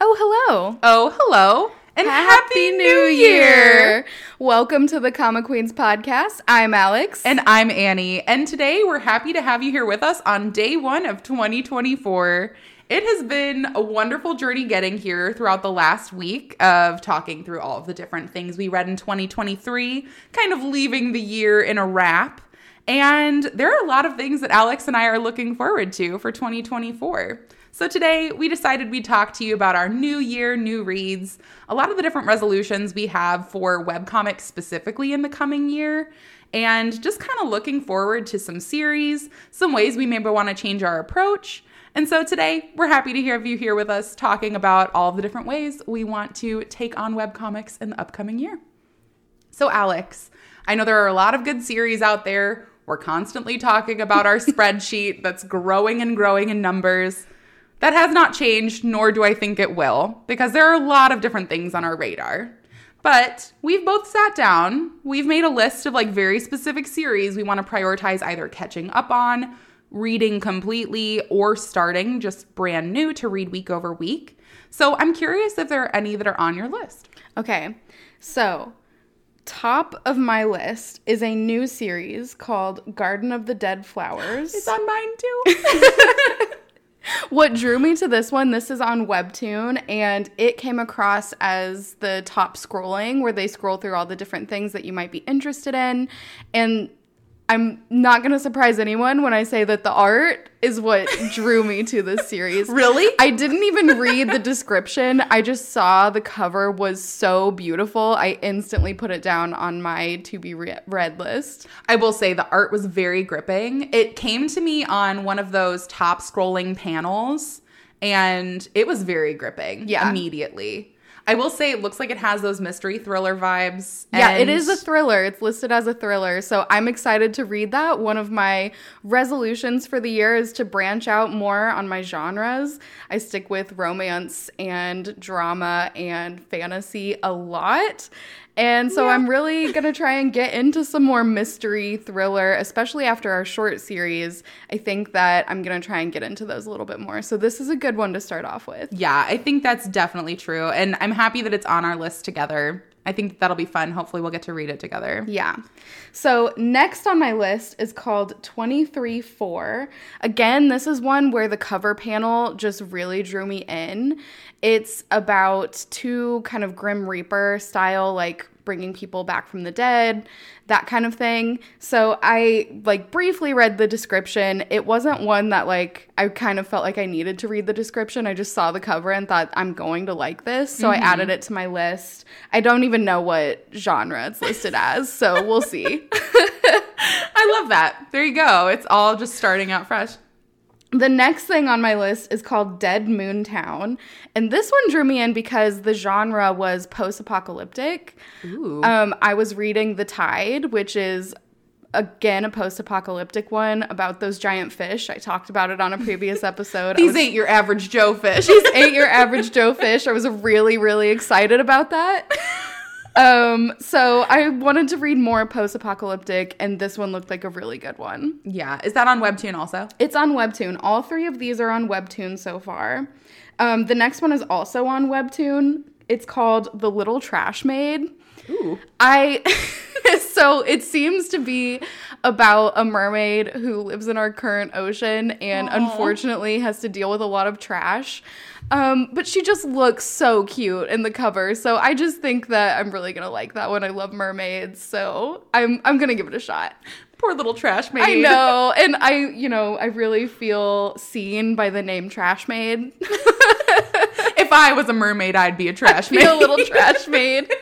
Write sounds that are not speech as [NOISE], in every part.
Oh, hello. Oh, hello. And Happy, New Year. Welcome to the Comic Queens podcast. I'm Alex. And I'm Annie. And today we're happy to have you here with us on day one of 2024. It has been a wonderful journey getting here throughout the last week of talking through all of the different things we read in 2023, kind of leaving the year in a wrap. And there are a lot of things that Alex and I are looking forward to for 2024. So today we decided we'd talk to you about our new year, new reads, a lot of the different resolutions we have for webcomics specifically in the coming year, and just kind of looking forward to some series, some ways we maybe want to change our approach. And so today we're happy to have you here with us talking about all the different ways we want to take on webcomics in the upcoming year. So, Alex, I know there are a lot of good series out there. We're constantly talking about our [LAUGHS] spreadsheet that's growing and growing in numbers. That has not changed, nor do I think it will, because there are a lot of different things on our radar. But we've both sat down, we've made a list of like very specific series we want to prioritize either catching up on, reading completely, or starting just brand new to read week over week. So I'm curious if there are any that are on your list. Okay, so top of my list is a new series called Garden of the Dead Flowers. It's on mine too. [LAUGHS] [LAUGHS] what drew me to this one, this is on Webtoon, and it came across as the top scrolling where they scroll through all the different things that you might be interested in. And I'm not going to surprise anyone when I say that the art is what [LAUGHS] drew me to this series. Really? I didn't even read the description. I just saw the cover was so beautiful. I instantly put it down on my to be re- read list. I will say the art was very gripping. It came to me on one of those top scrolling panels and it was very gripping Yeah. immediately. I will say it looks like it has those mystery thriller vibes. Yeah, it is a thriller. It's listed as a thriller. So I'm excited to read that. One of my resolutions for the year is to branch out more on my genres. I stick with romance and drama and fantasy a lot. And so Yeah. I'm really going to try and get into some more mystery thriller, especially after our short series. I think that I'm going to try and get into those a little bit more. So this is a good one to start off with. Yeah, I think that's definitely true. And I'm happy that it's on our list together. I think that'll be fun. Hopefully, we'll get to read it together. Yeah. So next on my list is called 23 4. Again, this is one where the cover panel just really drew me in. It's about two kind of Grim Reaper style, like bringing people back from the dead, that kind of thing. So I like briefly read the description. It wasn't one that like I kind of felt like I needed to read the description. I just saw the cover and thought I'm going to like this. So I mm-hmm. added it to my list. I don't even know what genre it's listed as, so we'll see. [LAUGHS] I love that. There you go. It's all just starting out fresh. The next thing on my list is called Dead Moon Town. And this one drew me in because the genre was post apocalyptic. Ooh. Um, I was reading The Tide, which is again a post apocalyptic one about those giant fish. I talked about it on a previous [LAUGHS] episode. These was- ain't your average Joe fish. These ain't your average Joe fish. I was really, really excited about that. [LAUGHS] Um, so I wanted to read more post apocalyptic, and this one looked like a really good one. yeah. Is that on Webtoon also? It's on Webtoon. All three of these are on Webtoon so far. Um, the next one is also on Webtoon. It's called The Little Trash Maid. Ooh. I [LAUGHS] so it seems to be about a mermaid who lives in our current ocean and Aw. unfortunately has to deal with a lot of trash. Um, but she just looks so cute in the cover. So I just think that I'm really gonna like that one. I love mermaids, so I'm I'm gonna give it a shot. Poor little trash maid. I know, and I, you know, I really feel seen by the name Trash Maid. [LAUGHS] if I was a mermaid, I'd be a trash be maid. a little trash maid.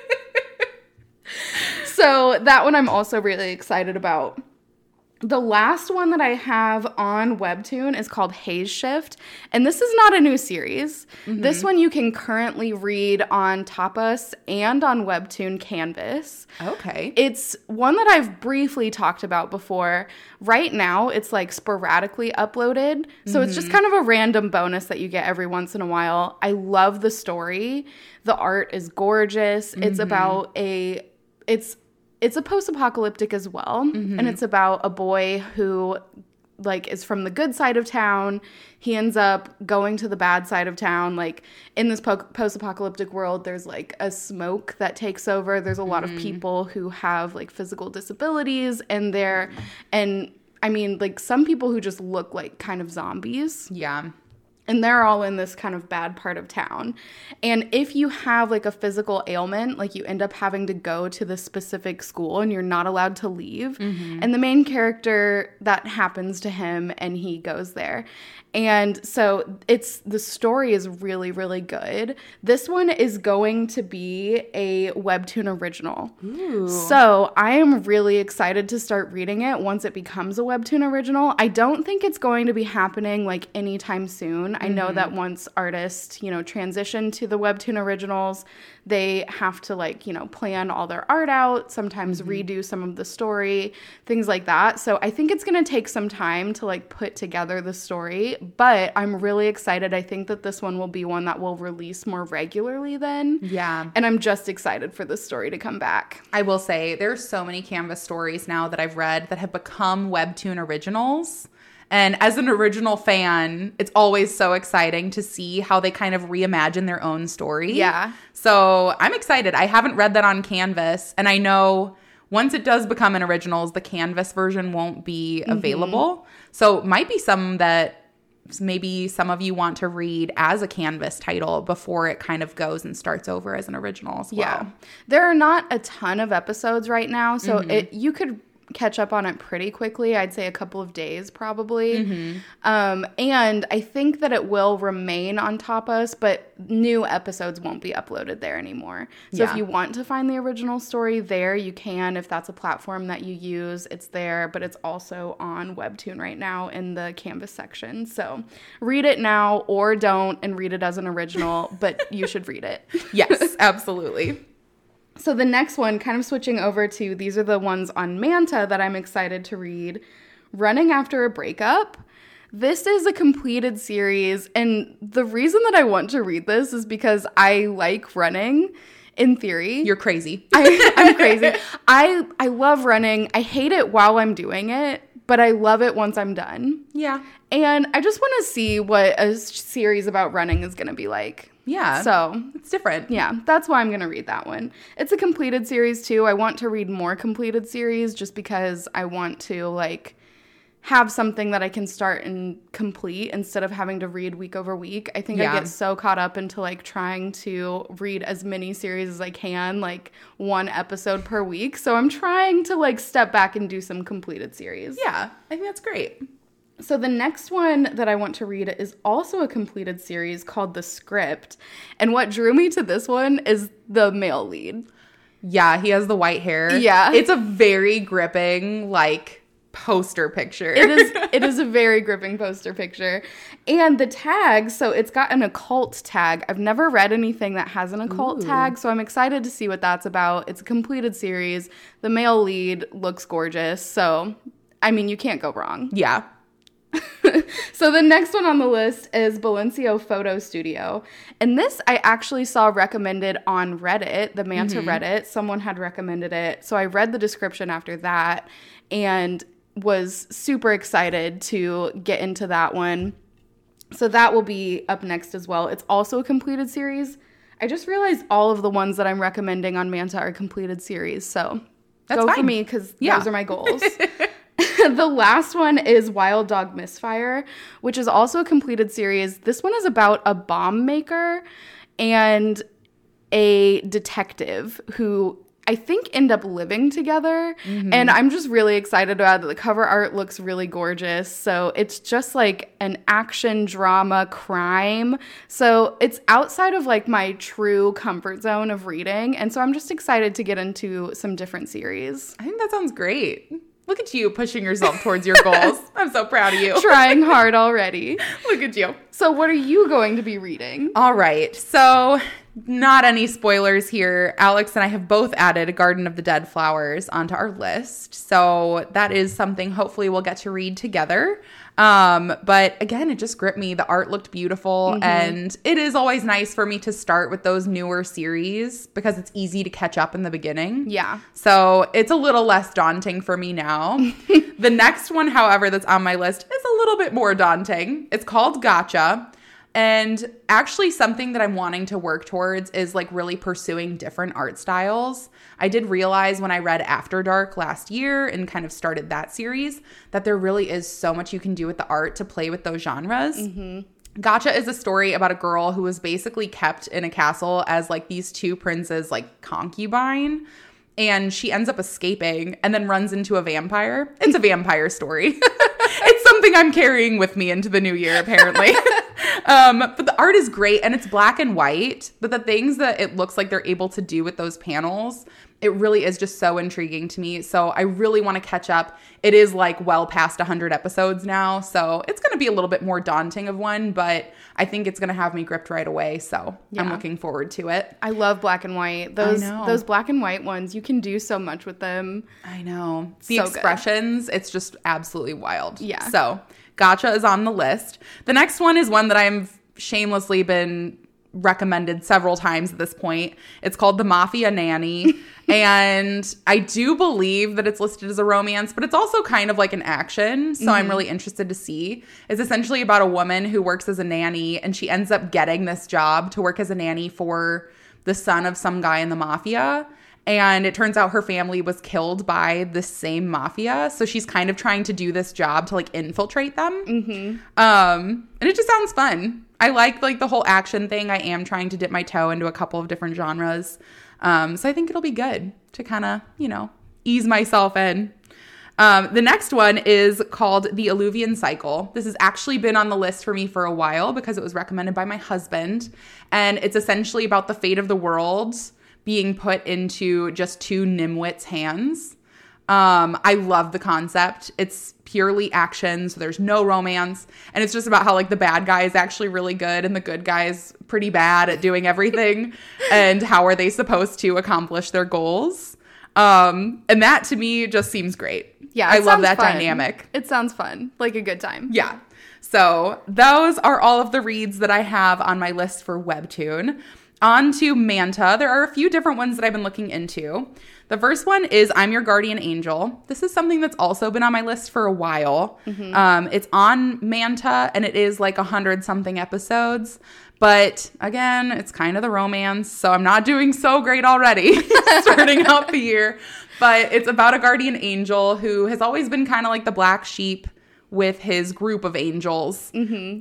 [LAUGHS] so that one I'm also really excited about. The last one that I have on Webtoon is called Haze Shift, and this is not a new series. Mm-hmm. This one you can currently read on Tapas and on Webtoon Canvas. okay. It's one that I've briefly talked about before. Right now, it's like sporadically uploaded. So it's just mm-hmm. kind of a random bonus that you get every once in a while. I love the story. The art is gorgeous. It's mm-hmm. about a it's it's a post-apocalyptic as well mm-hmm. and it's about a boy who like is from the good side of town. He ends up going to the bad side of town. Like in this po- post-apocalyptic world, there's like a smoke that takes over. There's a lot of mm-hmm. people who have like physical disabilities, and they're and I mean like some people who just look like kind of zombies Yeah. And they're all in this kind of bad part of town. And if you have like a physical ailment, like you end up having to go to the specific school and you're not allowed to leave. Mm-hmm. And the main character that happens to him and he goes there. And so it's the story is really really good. This one is going to be a webtoon original. So I am really excited to start reading it once it becomes a webtoon original. I don't think it's going to be happening like anytime soon. I know that mm-hmm. once artists, you know, transition to the webtoon originals, they have to like, you know, plan all their art out, sometimes mm-hmm. redo some of the story, things like that. So I think it's going to take some time to like put together the story, but I'm really excited. I think that this one will be one that will release more regularly then. Yeah. And I'm just excited for this story to come back. I will say there's so many Canvas stories now that I've read that have become webtoon originals. And as an original fan, it's always so exciting to see how they kind of reimagine their own story. Yeah. So I'm excited. I haven't read that on Canvas, and I know once it does become an originals, the Canvas version won't be Mm-hmm. available. So might be some that maybe some of you want to read as a Canvas title before it kind of goes and starts over as an original as well. Yeah. There are not a ton of episodes right now, so mm-hmm. it you could catch up on it pretty quickly. I'd say a couple of days probably. Um, and I think that it will remain on Tapas, but new episodes won't be uploaded there anymore. So if you want to find the original story there, you can. If that's a platform that you use, it's there, but it's also on Webtoon right now in the Canvas section. So read it now or don't and read it as an original, but you should read it. [LAUGHS] Yes, absolutely. So the next one, kind of switching over to these are the ones on Manta that I'm excited to read. Running After a Breakup. This is a completed series, and the reason that I want to read this is because I like running in theory. You're crazy. I, I'm crazy. I I love running. I hate it while I'm doing it, but I love it once I'm done. yeah. And I just want to see what a series about running is going to be like. Yeah. So it's different. yeah, that's why I'm going to read that one. It's a completed series too. I want to read more completed series just because I want to like have something that I can start and complete instead of having to read week over week. I think Yeah. I get so caught up into like trying to read as many series as I can, like one episode per week. So I'm trying to like step back and do some completed series. Yeah. I think that's great. So the next one that I want to read is also a completed series called The Script. And what drew me to this one is the male lead. Yeah, he has the white hair. Yeah. It's a very gripping, like, poster picture. It is [LAUGHS] it is a very gripping poster picture. And the tag, so it's got an occult tag. I've never read anything that has an occult tag, so I'm excited to see what that's about. It's a completed series. The male lead looks gorgeous. So, I mean, you can't go wrong. yeah. [LAUGHS] So the next one on the list is Balencio Photo Studio. And this I actually saw recommended on Reddit, the Manta mm-hmm. Reddit. Someone had recommended it. So I read the description after that and was super excited to get into that one. So that will be up next as well. It's also a completed series. I just realized all of the ones that I'm recommending on Manta are completed series. So That's go for me because Yeah. those are my goals. [LAUGHS] [LAUGHS] the last one is Wild Dog Misfire, which is also a completed series. This one is about a bomb maker and a detective who I think end up living together. Mm-hmm. And I'm just really excited about it. The cover art looks really gorgeous. So it's just like an action drama crime. So it's outside of like my true comfort zone of reading. And so I'm just excited to get into some different series. I think that sounds great. Look at you pushing yourself [LAUGHS] towards your goals. I'm so proud of you. [LAUGHS] Trying hard already. [LAUGHS] Look at you. So, what are you going to be reading? All right. So not any spoilers here. Alex and I have both added Garden of the Dead flowers onto our list. So that is something hopefully we'll get to read together. Um, but again, it just gripped me. The art looked beautiful, and it is always nice for me to start with those newer series because it's easy to catch up in the beginning. Yeah. So it's a little less daunting for me now. [LAUGHS] the next one, however, that's on my list is a little bit more daunting. It's called Gotcha. And actually, something that I'm wanting to work towards is like really pursuing different art styles. I did realize when I read After Dark last year and kind of started that series that there really is so much you can do with the art to play with those genres. Mm-hmm. Gotcha is a story about a girl who was basically kept in a castle as like these two princes, like concubine. And she ends up escaping and then runs into a vampire. It's a vampire story. [LAUGHS] it's something I'm carrying with me into the new year, apparently. [LAUGHS] um, but the art is great and it's black and white. But the things that it looks like they're able to do with those panels, it really is just so intriguing to me. So I really want to catch up. It is like well past 100 episodes now. So it's going to be a little bit more daunting of one, but I think it's going to have me gripped right away. So I'm looking forward to it. I love black and white. Those those black and white ones, you can do so much with them. I know. The So good. expressions, it's just absolutely wild. Yeah. So, Gotcha is on the list. The next one is one that I've shamelessly been recommended several times at this point. It's called The Mafia Nanny. [LAUGHS] and I do believe that it's listed as a romance, but it's also kind of like an action. So I'm mm-hmm. really interested to see. It's essentially about a woman who works as a nanny and she ends up getting this job to work as a nanny for the son of some guy in the mafia. And it turns out her family was killed by the same mafia. So she's kind of trying to do this job to like infiltrate them. Um, and it just sounds fun. I like like the whole action thing. I am trying to dip my toe into a couple of different genres. Um, so I think it'll be good to kind of, you know, ease myself in. Um, the next one is called The Alluvian Cycle. This has actually been on the list for me for a while because it was recommended by my husband. And it's essentially about the fate of the world being put into just two nimwits' hands. Um, I love the concept. It's purely action, so there's no romance. And it's just about how like the bad guy is actually really good and the good guy is pretty bad at doing everything. [LAUGHS] and how are they supposed to accomplish their goals? Um, and that to me just seems great. Yeah, I love that fun. dynamic. It sounds fun, like a good time. Yeah. So those are all of the reads that I have on my list for Webtoon. On to Manta. There are a few different ones that I've been looking into. The first one is I'm Your Guardian Angel. This is something that's also been on my list for a while. Um, it's on Manta and it is like a hundred something episodes. But again, it's kind of the romance. So I'm not doing so great already [LAUGHS] starting out the year. But it's about a guardian angel who has always been kind of like the black sheep with his group of angels.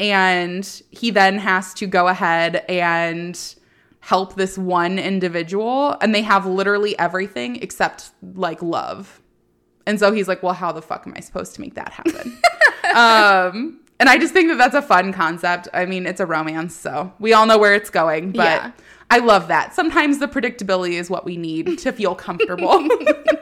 And he then has to go ahead and help this one individual. And they have literally everything except like love. And so he's like, well, how the fuck am I supposed to make that happen? [LAUGHS] um, and I just think that that's a fun concept. I mean, it's a romance, so we all know where it's going. But Yeah. I love that. Sometimes the predictability is what we need to feel comfortable.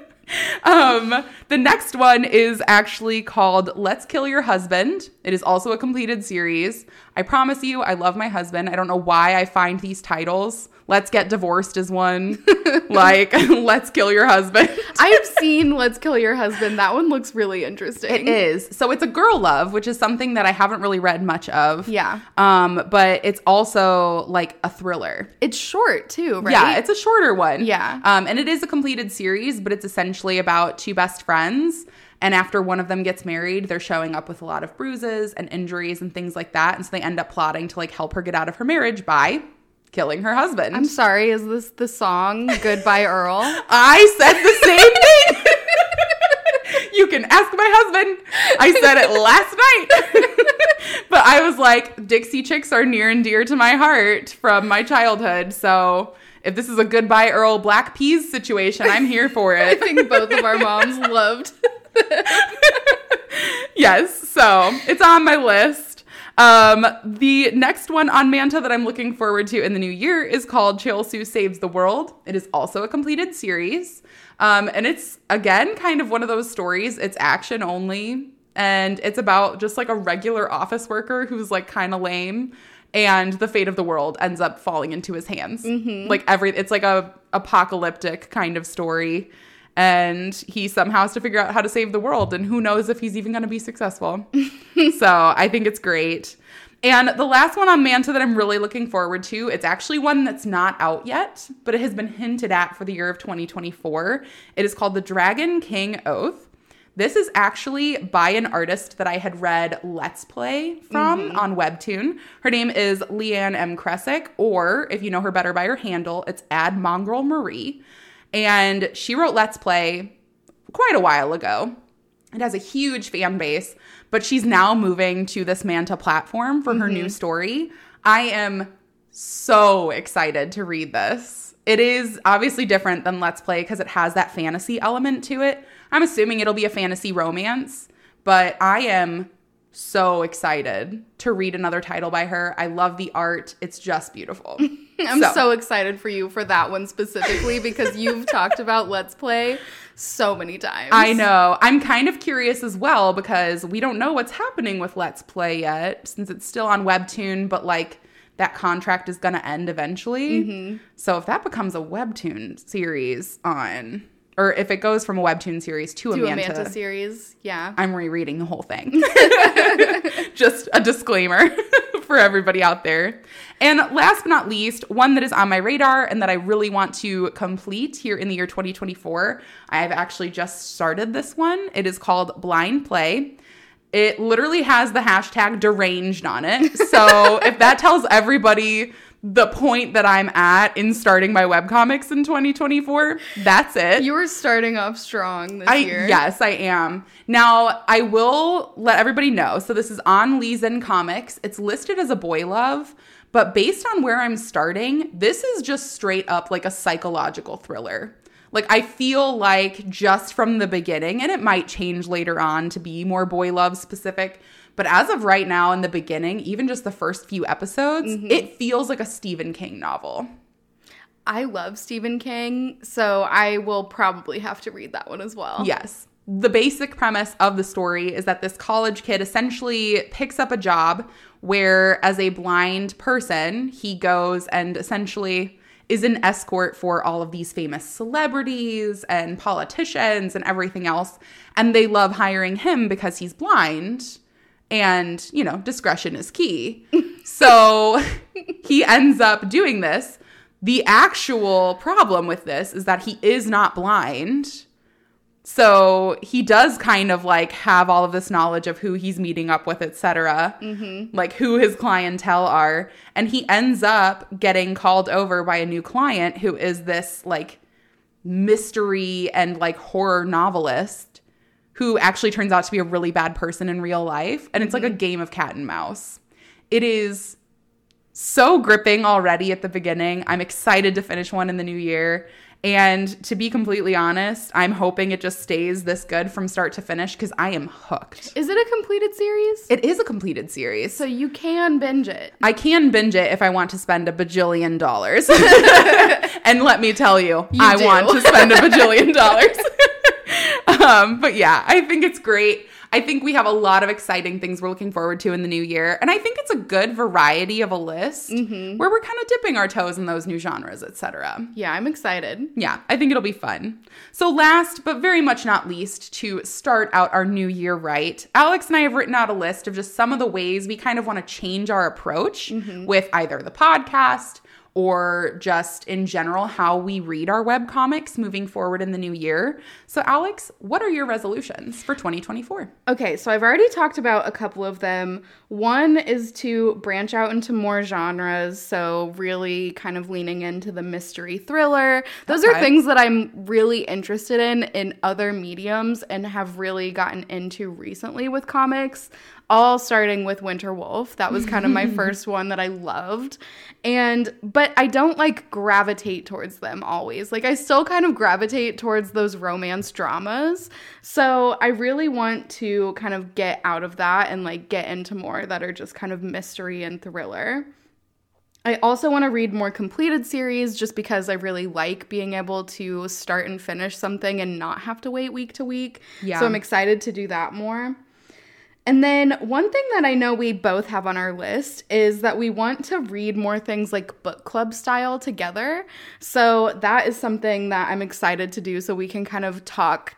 [LAUGHS] um, the next one is actually called Let's Kill Your Husband. It is also a completed series. I promise you, I love my husband. I don't know why I find these titles. Let's Get Divorced is one. [LAUGHS] like, [LAUGHS] Let's Kill Your Husband. I have [LAUGHS] seen Let's Kill Your Husband. That one looks really interesting. It is. So it's a girl love, which is something that I haven't really read much of. Yeah. Um, but it's also like a thriller. It's short too, right? Yeah, it's a shorter one. Yeah. Um, and it is a completed series, but it's essentially about two best friends. And after one of them gets married, they're showing up with a lot of bruises and injuries and things like that. And so they end up plotting to like help her get out of her marriage by killing her husband. I'm sorry, is this the song Goodbye Earl? [LAUGHS] I said the same thing. [LAUGHS] you can ask my husband. I said it last night. [LAUGHS] but I was like, Dixie Chicks are near and dear to my heart from my childhood. So if this is a goodbye Earl Black Peas situation, I'm here for it. I think both of our moms loved. [LAUGHS] yes, so it's on my list. Um, the next one on Manta that I'm looking forward to in the new year is called Chilsu Saves the World. It is also a completed series. Um, and it's again kind of one of those stories. It's action only, and it's about just like a regular office worker who's like kind of lame. and the fate of the world ends up falling into his hands. Like every it's like a apocalyptic kind of story and he somehow has to figure out how to save the world and who knows if he's even going to be successful. [LAUGHS] so, I think it's great. And the last one on Manta that I'm really looking forward to, it's actually one that's not out yet, but it has been hinted at for the year of 2024. It is called The Dragon King Oath. This is actually by an artist that I had read Let's Play from mm-hmm. on Webtoon. Her name is Leeanne M. Krecic, or if you know her better by her handle, it's Ad Mongrel Marie. And she wrote Let's Play quite a while ago. It has a huge fan base, but she's now moving to this Manta platform for her new mm-hmm. story. I am so excited to read this. It is obviously different than Let's Play because it has that fantasy element to it. I'm assuming it'll be a fantasy romance, but I am so excited to read another title by her. I love the art, it's just beautiful. [LAUGHS] [LAUGHS] I'm so. excited for you for that one specifically because you've talked about Let's Play so many times. I know. I'm kind of curious as well because we don't know what's happening with Let's Play yet since it's still on Webtoon, but like that contract is going to end eventually. Mm-hmm. So if that becomes a Webtoon series on, or if it goes from a Webtoon series to, a a Manta, Manta series. Yeah. I'm rereading the whole thing. [LAUGHS] [LAUGHS] Just a disclaimer [LAUGHS] for everybody out there. And last but not least, one that is on my radar and that I really want to complete here in the year 2024. I've actually just started this one. It is called Blind Play. It literally has the hashtag deranged on it. So if that tells everybody the point that I'm at in starting my webcomics in 2024, that's it. You were starting off strong this I year. yes, I am. Now I will let everybody know. So this is on Lezhin Comics. It's listed as a boy love, but based on where I'm starting, this is just straight up like a psychological thriller. Like I feel like just from the beginning, and it might change later on to be more boy love specific. But as of right now, in the beginning, even just the first few episodes, mm-hmm. it feels like a Stephen King novel. I love Stephen King, so I will probably have to read that one as well. Yes. The basic premise of the story is that this college kid essentially picks up a job where, as a blind person, he goes and essentially is an escort for all of these famous celebrities and politicians and everything else. And they love hiring him because he's blind. And, you know, discretion is key. [LAUGHS] so he ends up doing this. The actual problem with this is that he is not blind. So he does kind of like have all of this knowledge of who he's meeting up with, etc. Mm-hmm. Like who his clientele are. And he ends up getting called over by a new client who is this like mystery and like horror novelist who actually turns out to be a really bad person in real life. And it's like a mm-hmm. game of cat and mouse. It is so gripping already at the beginning. I'm excited to finish one in the new year. And to be completely honest, I'm hoping it just stays this good from start to finish because I am hooked. Is it a completed series? It is a completed series. so you can binge it. I can binge it if I want to spend a bajillion dollars. [LAUGHS] [LAUGHS] and let me tell you, I do. want to spend a bajillion dollars. [LAUGHS] um, but yeah, I think it's great. I think we have a lot of exciting things we're looking forward to in the new year. And I think it's a good variety of a list Mm-hmm. where we're kind of dipping our toes in those new genres, etc. Yeah, I'm excited. Yeah, I think it'll be fun. So, last but very much not least, to start out our new year right, Alex and I have written out a list of just some of the ways we kind of want to change our approach with either the podcast or just in general how we read our web comics moving forward in the new year. So, Alex, what are your resolutions for 2024? Okay, so I've already talked about a couple of them. One is to branch out into more genres, so really kind of leaning into the mystery thriller. Those are things that I'm really interested in in other mediums and have really gotten into recently with comics. All starting with Winter Wolf. That was kind of my [LAUGHS] first one that I loved. And but I don't like gravitate towards them always. Like I still kind of gravitate towards those romance dramas. So I really want to kind of get out of that and like get into more that are just kind of mystery and thriller. I also want to read more completed series just because I really like being able to start and finish something and not have to wait week to week. Yeah. So I'm excited to do that more. And then one thing that I know we both have on our list is that we want to read more things like book club style together. So that is something that I'm excited to do so we can kind of talk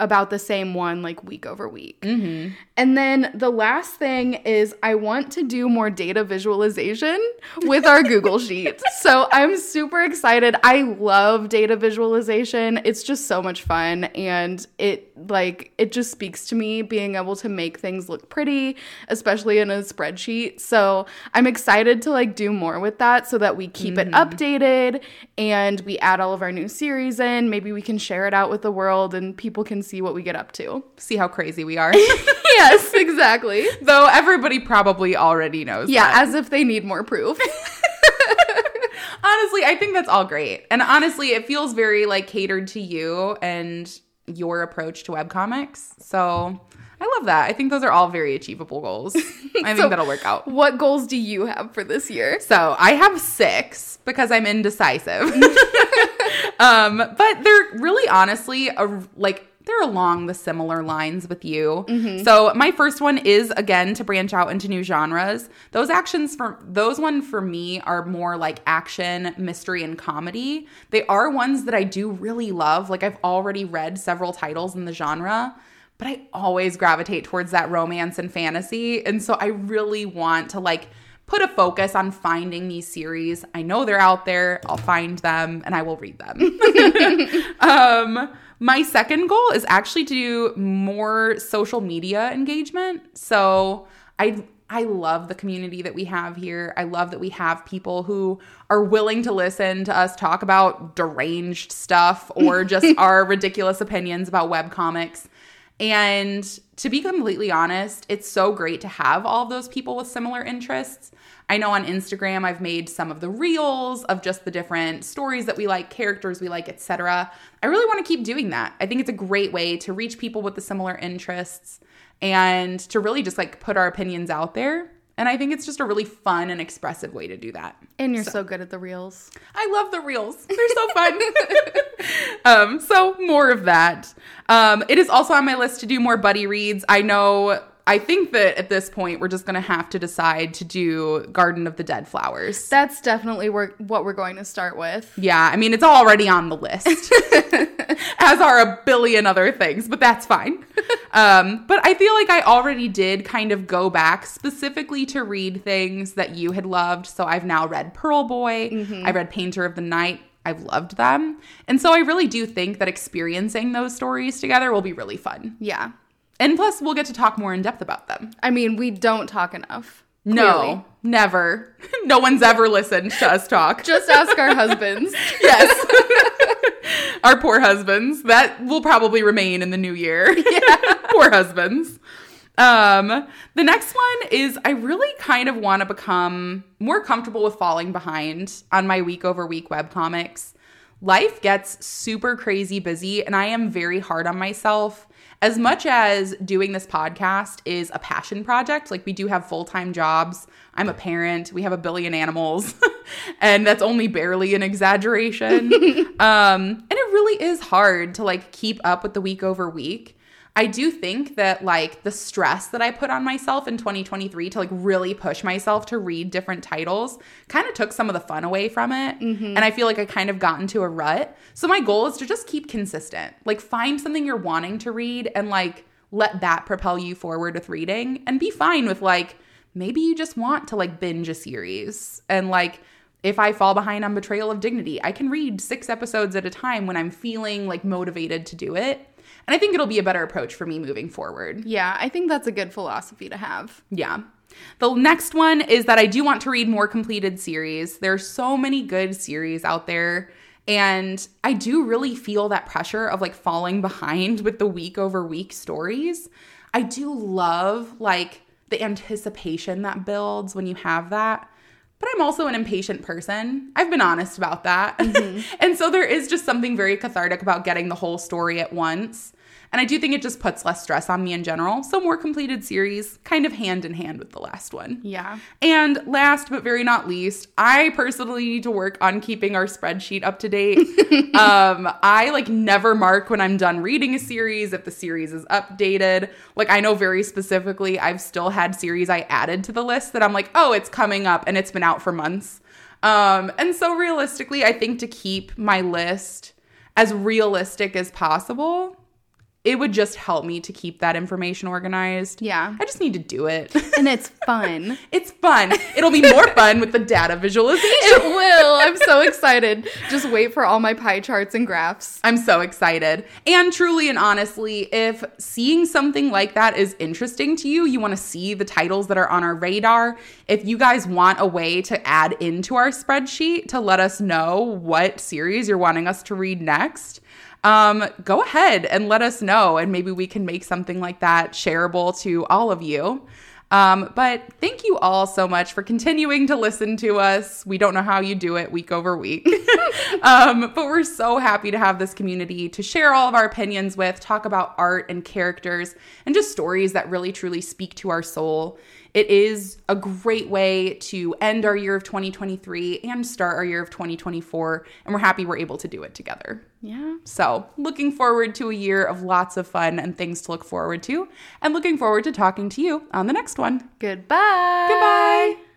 about the same one like week over week. Mm-hmm. And then the last thing is I want to do more data visualization with our Google [LAUGHS] Sheet. So I'm super excited. I love data visualization. It's just so much fun and it like it just speaks to me being able to make things look pretty, especially in a spreadsheet. So I'm excited to like do more with that so that we keep it updated and we add all of our new series in. Maybe we can share it out with the world and people can see what we get up to. See how crazy we are. [LAUGHS] yes, exactly. [LAUGHS] Though everybody probably already knows. Yeah, that. as if they need more proof. [LAUGHS] honestly, I think that's all great. And honestly, it feels very like catered to you and your approach to webcomics. So I love that. I think those are all very achievable goals. I [LAUGHS] think So- that'll work out. what goals do you have for this year? So I have six because I'm indecisive. [LAUGHS] um, but they're really honestly a, like they're along the similar lines with you. So my first one is again to branch out into new genres. Those actions for those one for me are more like action, mystery, and comedy. They are ones that I do really love. Like I've already read several titles in the genre but I always gravitate towards that romance and fantasy. And so I really want to like put a focus on finding these series. I know they're out there. I'll find them and I will read them. [LAUGHS] um, my second goal is actually to do more social media engagement. So I I love the community that we have here. I love that we have people who are willing to listen to us talk about deranged stuff or just [LAUGHS] our ridiculous opinions about webcomics. And to be completely honest, it's so great to have all of those people with similar interests. I know on Instagram I've made some of the reels of just the different stories that we like, characters we like, etc. I really want to keep doing that. I think it's a great way to reach people with the similar interests and to really just like put our opinions out there. And I think it's just a really fun and expressive way to do that. And you're so, good at the reels. I love the reels. They're so fun. [LAUGHS] um, so more of that. Um, it is also on my list to do more buddy reads. I know. I think that at this point we're just gonna have to decide to do Garden of the Dead Flowers. That's definitely where, what we're going to start with. Yeah, I mean it's already on the list, [LAUGHS] as are a billion other things, but that's fine. [LAUGHS] Um, but I feel like I already did kind of go back specifically to read things that you had loved. So I've now read Pearl Boy, I've read Painter of the Night. I've loved them. And so I really do think that experiencing those stories together will be really fun. Yeah. And plus, we'll get to talk more in depth about them. I mean, we don't talk enough. No, clearly. never. [LAUGHS] no one's ever listened to us talk. Just ask our husbands. [LAUGHS] yes. [LAUGHS] Our poor husbands. That will probably remain in the new year. Yeah. poor husbands. Um, the next one is I really kind of want to become more comfortable with falling behind on my week over week webcomics. Life gets super crazy busy, and I am very hard on myself. As much as doing this podcast is a passion project, like we do have full time jobs, I'm a parent, we have a billion animals, [LAUGHS] and that's only barely an exaggeration. [LAUGHS] um, and it really is hard to like keep up with the week over week. I do think that like the stress that I put on myself in 2023 to like really push myself to read different titles kind of took some of the fun away from it. Mm-hmm. And I feel like I kind of got into a rut. So my goal is to just keep consistent. Like find something you're wanting to read and like let that propel you forward with reading and be fine with like maybe you just want to like binge a series and like if I fall behind on Betrayal of Dignity, I can read six episodes at a time when I'm feeling like motivated to do it. And I think it'll be a better approach for me moving forward. yeah, I think that's a good philosophy to have. Yeah. The next one is that I do want to read more completed series. There's so many good series out there. And I do really feel that pressure of like falling behind with the week over week stories. I do love like the anticipation that builds when you have that. But I'm also an impatient person. I've been honest about that. Mm-hmm. [LAUGHS] and so there is just something very cathartic about getting the whole story at once. And I do think it just puts less stress on me in general. So, more completed series, kind of hand in hand with the last one. Yeah. And last but very not least, I personally need to work on keeping our spreadsheet up to date. [LAUGHS] um, I like never mark when I'm done reading a series if the series is updated. Like, I know very specifically, I've still had series I added to the list that I'm like, oh, it's coming up and it's been out for months. Um, and so, realistically, I think to keep my list as realistic as possible, it would just help me to keep that information organized. Yeah. I just need to do it. [LAUGHS] And it's fun. it's fun. It'll be more fun with the data visualization. it will. I'm so excited. Just wait for all my pie charts and graphs. I'm so excited. And truly and honestly, if seeing something like that is interesting to you, you want to see the titles that are on our radar, if you guys want a way to add into our spreadsheet to let us know what series you're wanting us to read next, um, go ahead and let us know. And maybe we can make something like that shareable to all of you. Um, but thank you all so much for continuing to listen to us. We don't know how you do it week over week. [LAUGHS] um, but we're so happy to have this community to share all of our opinions with, talk about art and characters, and just stories that really truly speak to our soul. It is a great way to end our year of 2023 and start our year of 2024. And we're happy we're able to do it together. Yeah. So, looking forward to a year of lots of fun and things to look forward to, and looking forward to talking to you on the next one. Goodbye. Goodbye.